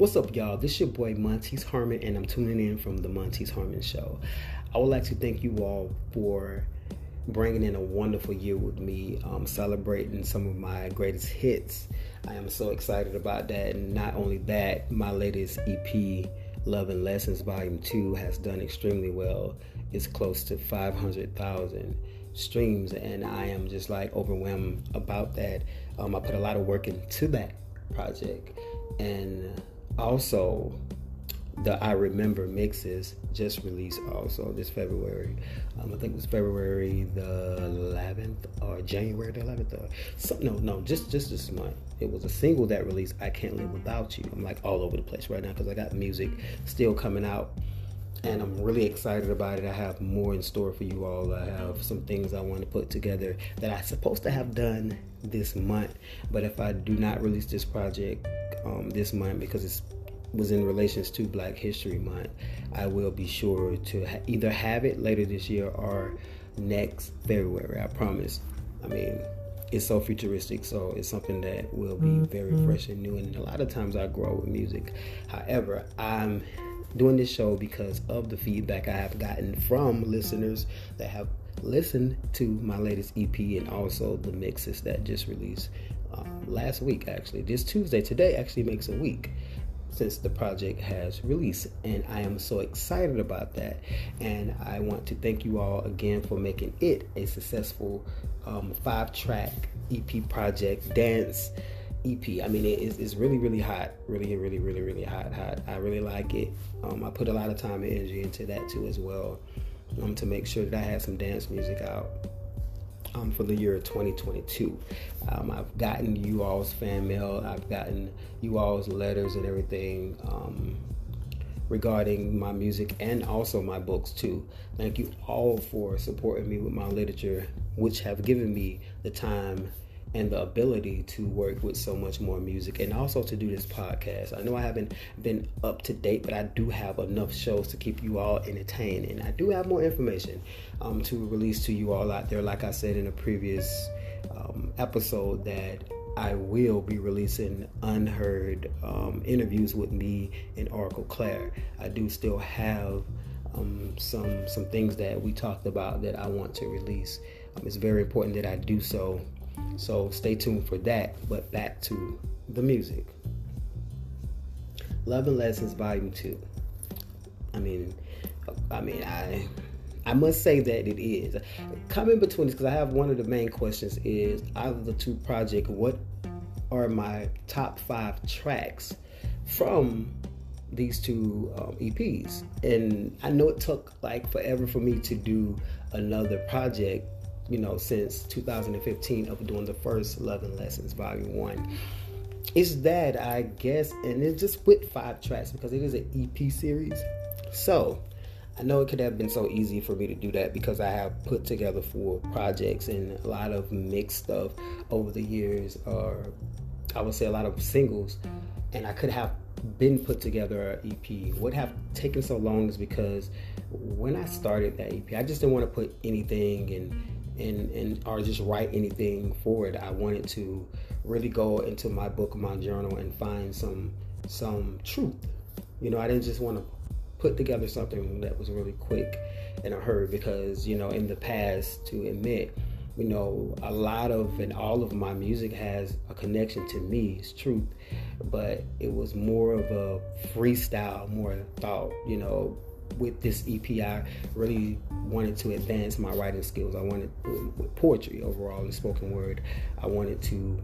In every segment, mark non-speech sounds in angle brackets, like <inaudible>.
What's up, y'all? This is your boy Montice Harmon, and I'm tuning in from the Montice Harmon Show. I would like to thank you all for bringing in a wonderful year with me, um, celebrating some of my greatest hits. I am so excited about that. And not only that, my latest EP, Love and Lessons Volume 2, has done extremely well. It's close to 500,000 streams, and I am just like overwhelmed about that. Um, I put a lot of work into that project, and also the I Remember mixes just released also this February. Um, I think it was February the 11th or January the 11th. Or so, no, no, just just this month. It was a single that released. I can't live without you. I'm like all over the place right now because I got music still coming out. And I'm really excited about it. I have more in store for you all. I have some things I want to put together that I'm supposed to have done this month. But if I do not release this project um, this month because it was in relations to Black History Month, I will be sure to ha- either have it later this year or next February. I promise. I mean, it's so futuristic, so it's something that will be very mm-hmm. fresh and new. And a lot of times I grow with music. However, I'm doing this show because of the feedback I have gotten from listeners that have listened to my latest EP and also the mixes that just released um, last week. Actually, this Tuesday, today actually makes a week since the project has released and i am so excited about that and i want to thank you all again for making it a successful um, five track ep project dance ep i mean it is it's really really hot. Really really really really hot hot. I really like it. Um, i put a lot of time and energy into that too as well um, to make sure that i had some dance music out um, for the year 2022. Um, I've gotten you all's fan mail, I've gotten you all's letters and everything um, regarding my music and also my books too. Thank you all for supporting me with my literature, which have given me the time and the ability to work with so much more music and also to do this podcast. I know I haven't been up to date, but I do have enough shows to keep you all entertained, and I do have more information um, to release to you all out there. Like I said in a previous um, episode, that I will be releasing unheard um, interviews with me and Oracle Claire. I do still have um, some some things that we talked about that I want to release. Um, it's very important that I do so so stay tuned for that. But back to the music. Love and Lessons Volume 2. I mean, I mean, I I must say that it is. Coming between this, because I have one of the main questions is out of the two projects, what are my top five tracks from these two um, EPs? And I know it took like forever for me to do another project you know, since 2015 of doing the first Love and Lessons Volume 1. It's that, I guess, and it's just with five tracks because it is an EP series. So, I know it could have been so easy for me to do that because I have put together four projects and a lot of mixed stuff over the years, or I would say a lot of singles, and I could have been put together an EP. What have taken so long is because when I started that EP, I just didn't want to put anything and and, and or just write anything for it. I wanted to really go into my book, my journal, and find some some truth. You know, I didn't just want to put together something that was really quick in a hurry because you know in the past to admit you know a lot of and all of my music has a connection to me it's truth but it was more of a freestyle more thought you know with this EP, I really wanted to advance my writing skills. I wanted with poetry overall and spoken word. I wanted to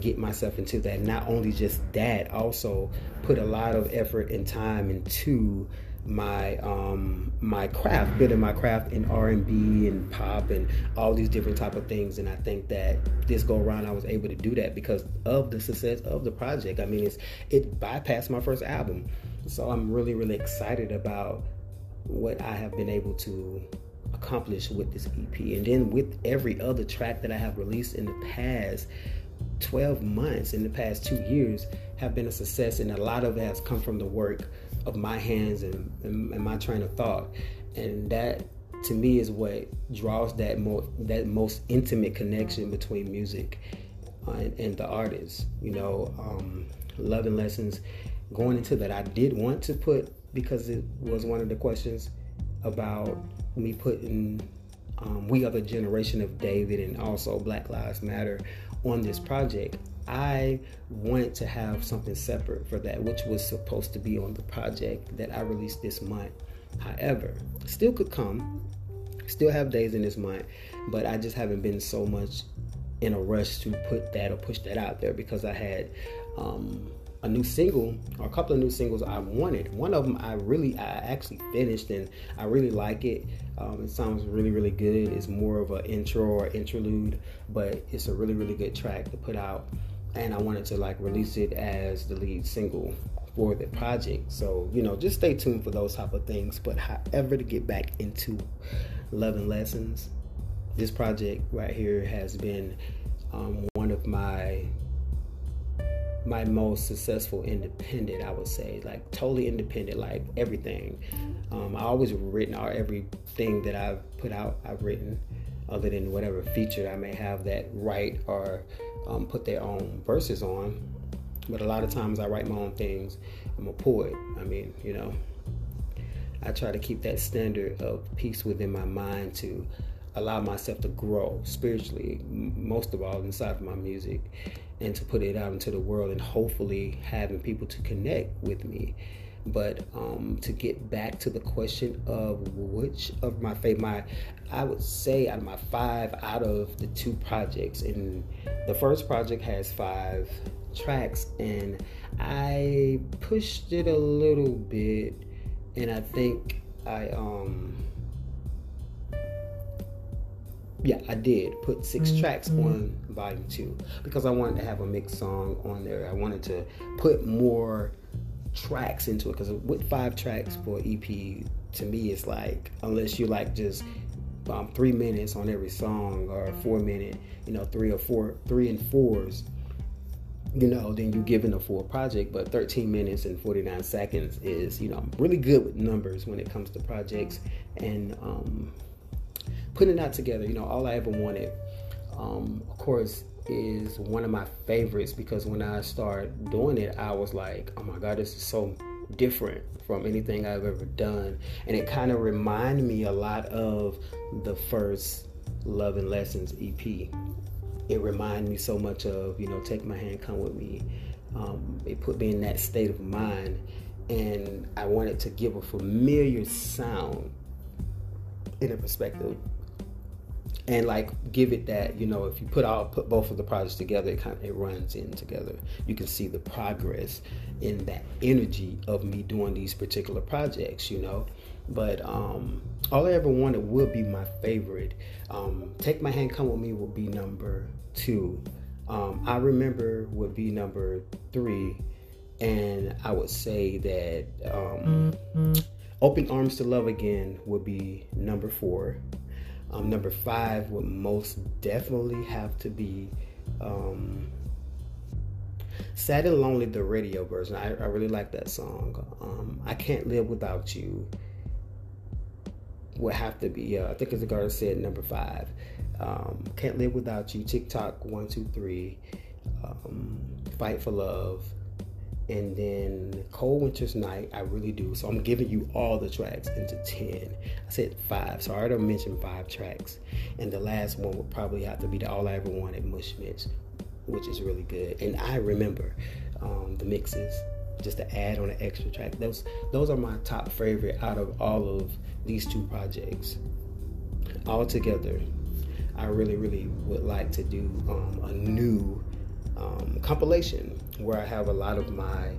get myself into that. Not only just that, also put a lot of effort and time into my um my craft building my craft in r&b and pop and all these different type of things and i think that this go around i was able to do that because of the success of the project i mean it's it bypassed my first album so i'm really really excited about what I have been able to accomplish with this EP. And then with every other track that I have released in the past 12 months, in the past two years, have been a success. And a lot of it has come from the work of my hands and, and, and my train of thought. And that to me is what draws that more that most intimate connection between music and, and the artist. You know, um, Love and Lessons going into that, I did want to put because it was one of the questions about me putting um, We Are the Generation of David and also Black Lives Matter on this project. I wanted to have something separate for that, which was supposed to be on the project that I released this month. However, still could come, still have days in this month, but I just haven't been so much in a rush to put that or push that out there because I had um, a new single or a couple of new singles I wanted. One of them I really, I actually finished and I really like it. Um, it sounds really, really good. It's more of an intro or interlude, but it's a really, really good track to put out. And I wanted to like release it as the lead single for the project. So, you know, just stay tuned for those type of things. But however, to get back into Love and Lessons, this project right here has been um, one of my my most successful independent, I would say, like totally independent, like everything. Um, I always written all everything that I've put out. I've written, other than whatever feature I may have that write or um, put their own verses on. But a lot of times I write my own things. I'm a poet. I mean, you know, I try to keep that standard of peace within my mind to allow myself to grow spiritually, most of all inside of my music, and to put it out into the world and hopefully having people to connect with me. But um, to get back to the question of which of my favorite, my I would say out of my five out of the two projects, and the first project has five tracks, and I pushed it a little bit, and I think I um yeah, I did put 6 mm-hmm. tracks on volume two because I wanted to have a mixed song on there. I wanted to put more tracks into it because with five tracks for EP, to me, it's like unless you like just um, three minutes on every song or four minute, you know, three or four, three and fours, you know, then you're given a full project. But 13 minutes and 49 seconds is, you know, I'm really good with numbers when it comes to projects and um, putting that together. You know, all I ever wanted, um, of course, is one of my favorites because when I started doing it, I was like, oh my God, this is so different from anything I've ever done. And it kind of reminded me a lot of the first Love and Lessons EP. It reminded me so much of, you know, Take My Hand, Come With Me. Um, it put me in that state of mind. And I wanted to give a familiar sound in a perspective and like give it that you know if you put all put both of the projects together it kind of it runs in together. You can see the progress in that energy of me doing these particular projects you know? But um all i ever wanted would be my favorite um take my hand come with me will be number two. Um i remember would be number three and i would say that um mm-hmm. open arms to love again would be number four um, number five would most definitely have to be um, Sad and Lonely, the radio version. I, I really like that song. Um, I Can't Live Without You would have to be, uh, I think as the guard said, number five. Um, Can't Live Without You, TikTok, one, two, three. Um, Fight for Love, and then Cold Winter's Night, I really do. So I'm giving you all the tracks into 10. Said five, so I already mentioned five tracks. And the last one would probably have to be the All I Ever Wanted Mush Mix, which is really good. And I remember um, the mixes, just to add on an extra track. Those those are my top favorite out of all of these two projects. All together, I really, really would like to do um, a new um, compilation where I have a lot of my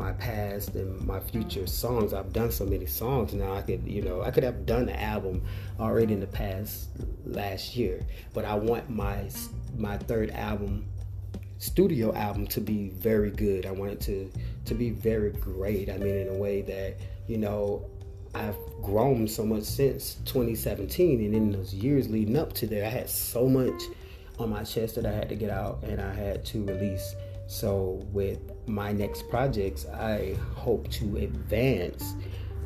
my past and my future songs. I've done so many songs now. I could, you know, I could have done an album already in the past last year, but I want my my third album, studio album, to be very good. I want it to to be very great. I mean, in a way that you know. I've grown so much since 2017, and in those years leading up to there, I had so much on my chest that I had to get out and I had to release. So with my next projects, I hope to advance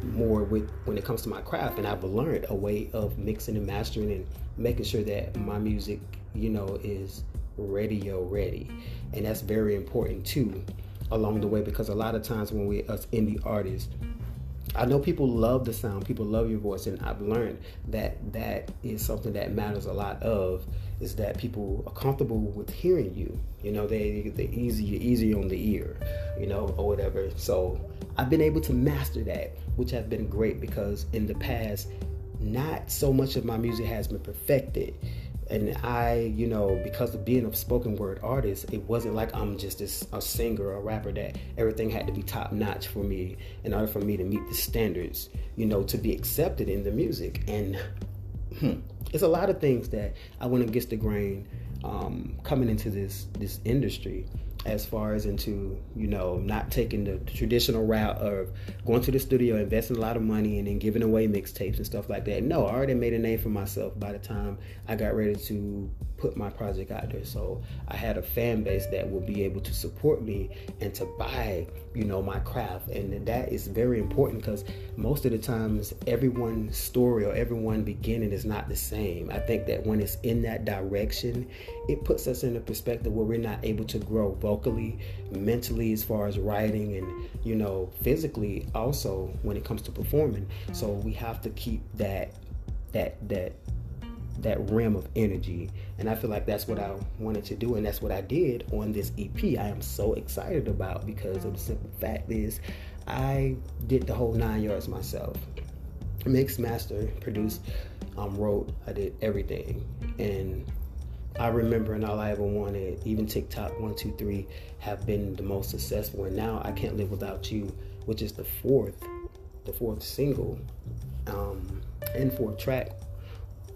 more with when it comes to my craft and I've learned a way of mixing and mastering and making sure that my music, you know, is radio ready. And that's very important too. along the way because a lot of times when we us indie artists I know people love the sound, people love your voice, and I've learned that that is something that matters a lot of is that people are comfortable with hearing you. You know, they they easy easy on the ear, you know, or whatever. So I've been able to master that, which has been great because in the past, not so much of my music has been perfected and I, you know, because of being a spoken word artist, it wasn't like I'm just this, a singer or a rapper that everything had to be top notch for me in order for me to meet the standards, you know, to be accepted in the music. And hmm, it's a lot of things that I went against the grain um, coming into this this industry as far as into you know not taking the, traditional route of going to the studio investing a lot of money and then giving away mixtapes and stuff like that no i already made a name for myself by the time i got ready to put my project out there. So I had a fan base that would be able to support me and to buy, you know, my craft. And that is very important because most of the times everyone's story or everyone beginning is not the same. I think that when it's in that direction, it puts us in a perspective where we're not able to grow vocally, mentally, as far as writing, and you know, physically also when it comes to performing. So we have to keep that that that that rim of energy. And I feel like that's what I wanted to do, and that's what I did on this EP. I am so excited about because of the simple fact is I did the whole nine yards myself. Mix, master, produced, um, wrote, I did everything. And I remember and all I ever wanted, even TikTok one, two, three, have been the most successful. And now I Can't Live Without You, which is the fourth, the fourth single, um, and fourth track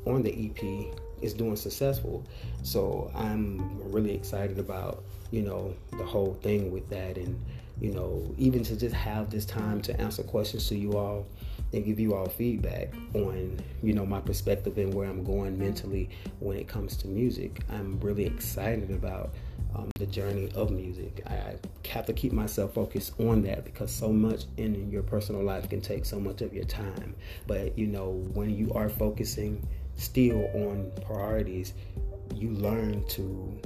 on the EP is doing successful. So I'm really excited about, you know, the whole thing with that and, you know, even to just have this time to answer questions to you all and give you all feedback on, you know, my perspective and where I'm going mentally when it comes to music. I'm really excited about um, the journey of music. I, have to keep myself focused on that because so much in your personal life can take so much of your time. But, you know, when you are focusing still on priorities, you learn to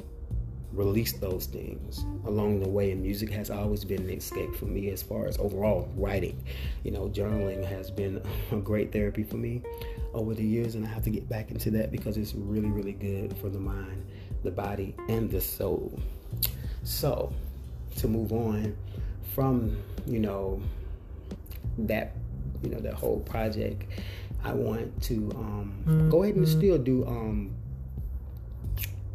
release those things along the way. And music has always been an escape for me as far as overall writing. You know, journaling has been <laughs> a great therapy for me over the years, and I have to get back into that because it's really, really good for the mind, the body, and the soul. So, to move on from, you know, that, you know, that whole project I want to um, mm-hmm. go ahead and still do um,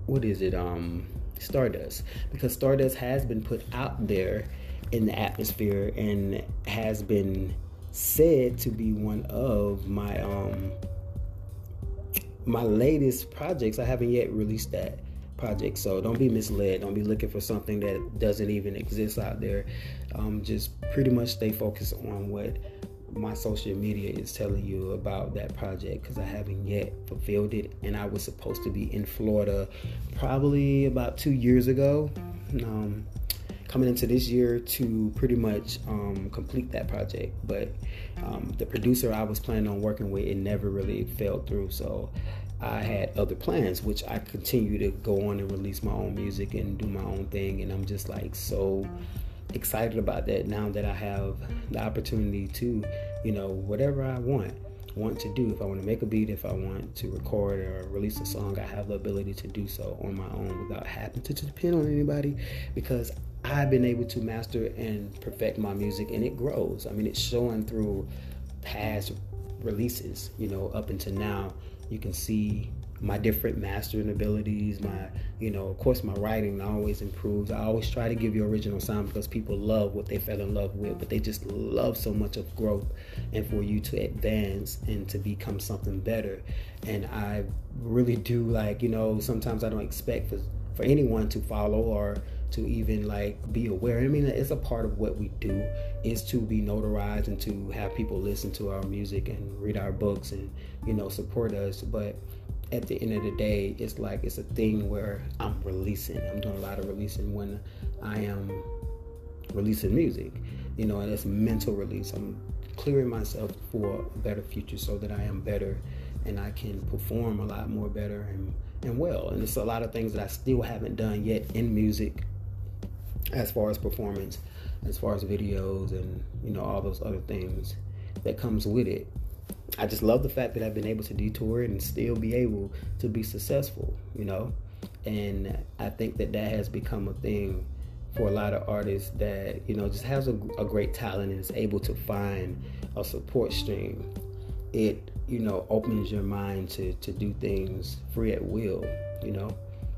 what is it um, Stardust because Stardust has been put out there in the atmosphere and has been said to be one of my um my latest projects. I haven't yet released that project, so don't be misled. Don't be looking for something that doesn't even exist out there. Um, just pretty much stay focused on what my social media is telling you about that project because I haven't yet fulfilled it. And I was supposed to be in Florida probably about two years ago. Um, coming into this year to pretty much um, complete that project. But um, the producer I was planning on working with, it never really fell through. So I had other plans, which I continue to go on and release my own music and do my own thing. And I'm just like so excited about that now that I have the opportunity to, you know, whatever I want want to do. If I want to make a beat, if I want to record or release a song, I have the ability to do so on my own without having to depend on anybody because I've been able to master and perfect my music and it grows. I mean, it's showing through past releases, you know, up until now. You can see my different mastering abilities, my, you know, of course, my writing always improves. I always try to give you original sound because people love what they fell in love with, but they just love so much of growth and for you to advance and to become something better. And I really do like, you know, sometimes I don't expect for, for anyone to follow or to even like be aware. I mean, it's a part of what we do is to be notarized and to have people listen to our music and read our books and you know support us. But at the end of the day, it's like it's a thing where I'm releasing. I'm doing a lot of releasing when I am releasing music, you know, and it's mental release. I'm clearing myself for a better future so that I am better and I can perform a lot more better and, and well. And it's a lot of things that I still haven't done yet in music as far as performance, as far as videos and you know all those other things that comes with it. I just love the fact that I've been able to detour and still be able to be successful, you know. And I think that that has become a thing for a lot of artists that you know just has a, a great talent and is able to find a support stream. It you know opens your mind to to do things free at will. You know,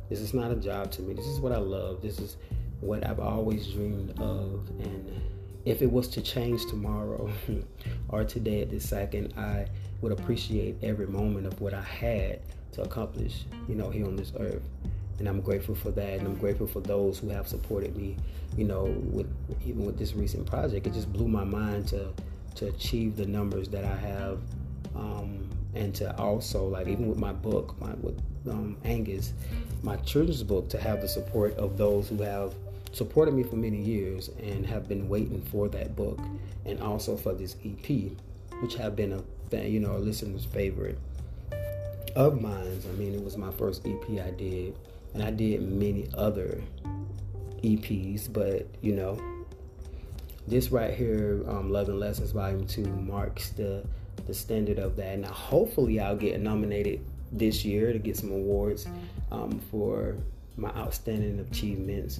this is not a job to me. This is what I love. This is what I've always dreamed of. And if it was to change tomorrow <laughs> or today at this second, I would appreciate every moment of what I had to accomplish, you know, here on this earth. And I'm grateful for that. And I'm grateful for those who have supported me, you know, with even with this recent project. It just blew my mind to to achieve the numbers that I have. Um, and to also like even with my book, my with um, Angus, my children's book, to have the support of those who have supported me for many years and have been waiting for that book and also for this EP, which have been a you know a listener's favorite of mine. I mean, it was my first EP I did, and I did many other EPs, but you know, this right here, um, Love and Lessons Volume Two, marks the the standard of that. Now, hopefully, I'll get nominated this year to get some awards um, for my outstanding achievements.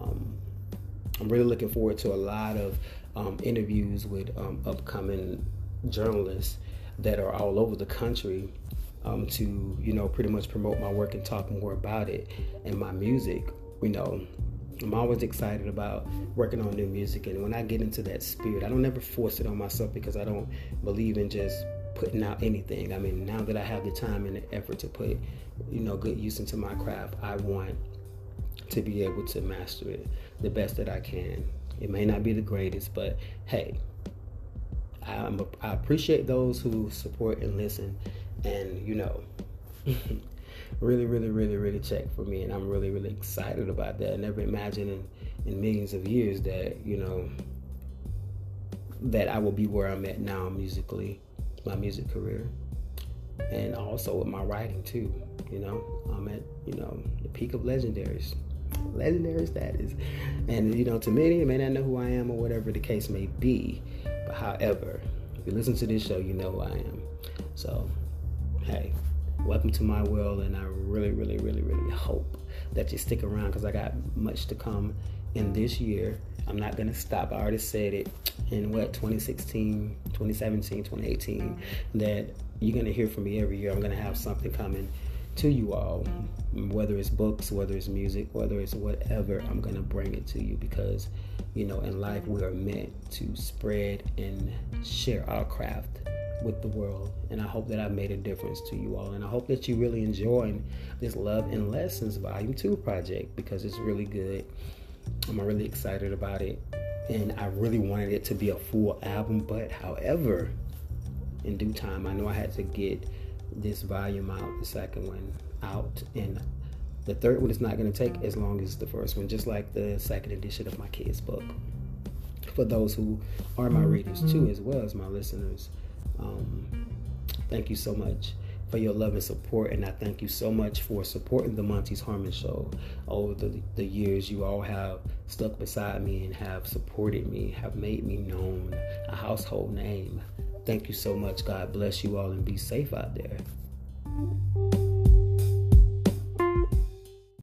Um, I'm really looking forward to a lot of um, interviews with um, upcoming journalists that are all over the country um, to, you know, pretty much promote my work and talk more about it and my music. You know, I'm always excited about working on new music, and when I get into that spirit, I don't ever force it on myself because I don't believe in just putting out anything. I mean, now that I have the time and the effort to put, you know, good use into my craft, I want to be able to master it the best that I can. It may not be the greatest, but hey, I'm appreciate those who support and listen, and you know, <laughs> really, really, really, really check for me, and I'm really, really excited about that. I never imagined in, in millions of years that you know that I will be where I'm at now musically, my music career, and also with my writing too. You know, I'm at you know the peak of legendaries legendary status. And you know, to many, may not know who I am or whatever the case may be. But however, if you listen to this show, you know who I am. So, hey, welcome to my world, and I really, really, really, really hope that you stick around because I got much to come in this year. I'm not gonna stop. I already said it in what 2016, 2017, 2018 that you're gonna hear from me every year. I'm gonna have something coming to you all, whether it's books, whether it's music, whether it's whatever, I'm going to bring it to you because, you know, in life we are meant to spread and share our craft with the world. And I hope that I've made a difference to you all. And I hope that you really enjoying this Love and Lessons Volume 2 project because it's really good. I'm really excited about it. And I really wanted it to be a full album, but however, in due time, I know I had to get this volume out, the second one out, and the third one is not going to take as long as the first one, just like the second edition of my kids' book. For those who are my readers too, as well as my listeners, um, thank you so much for your love and support, and I thank you so much for supporting the Montice Harmon Show over the, the years. You all have stuck beside me and have supported me, have made me known, a household name. Thank you so much. God bless you all and be safe out there.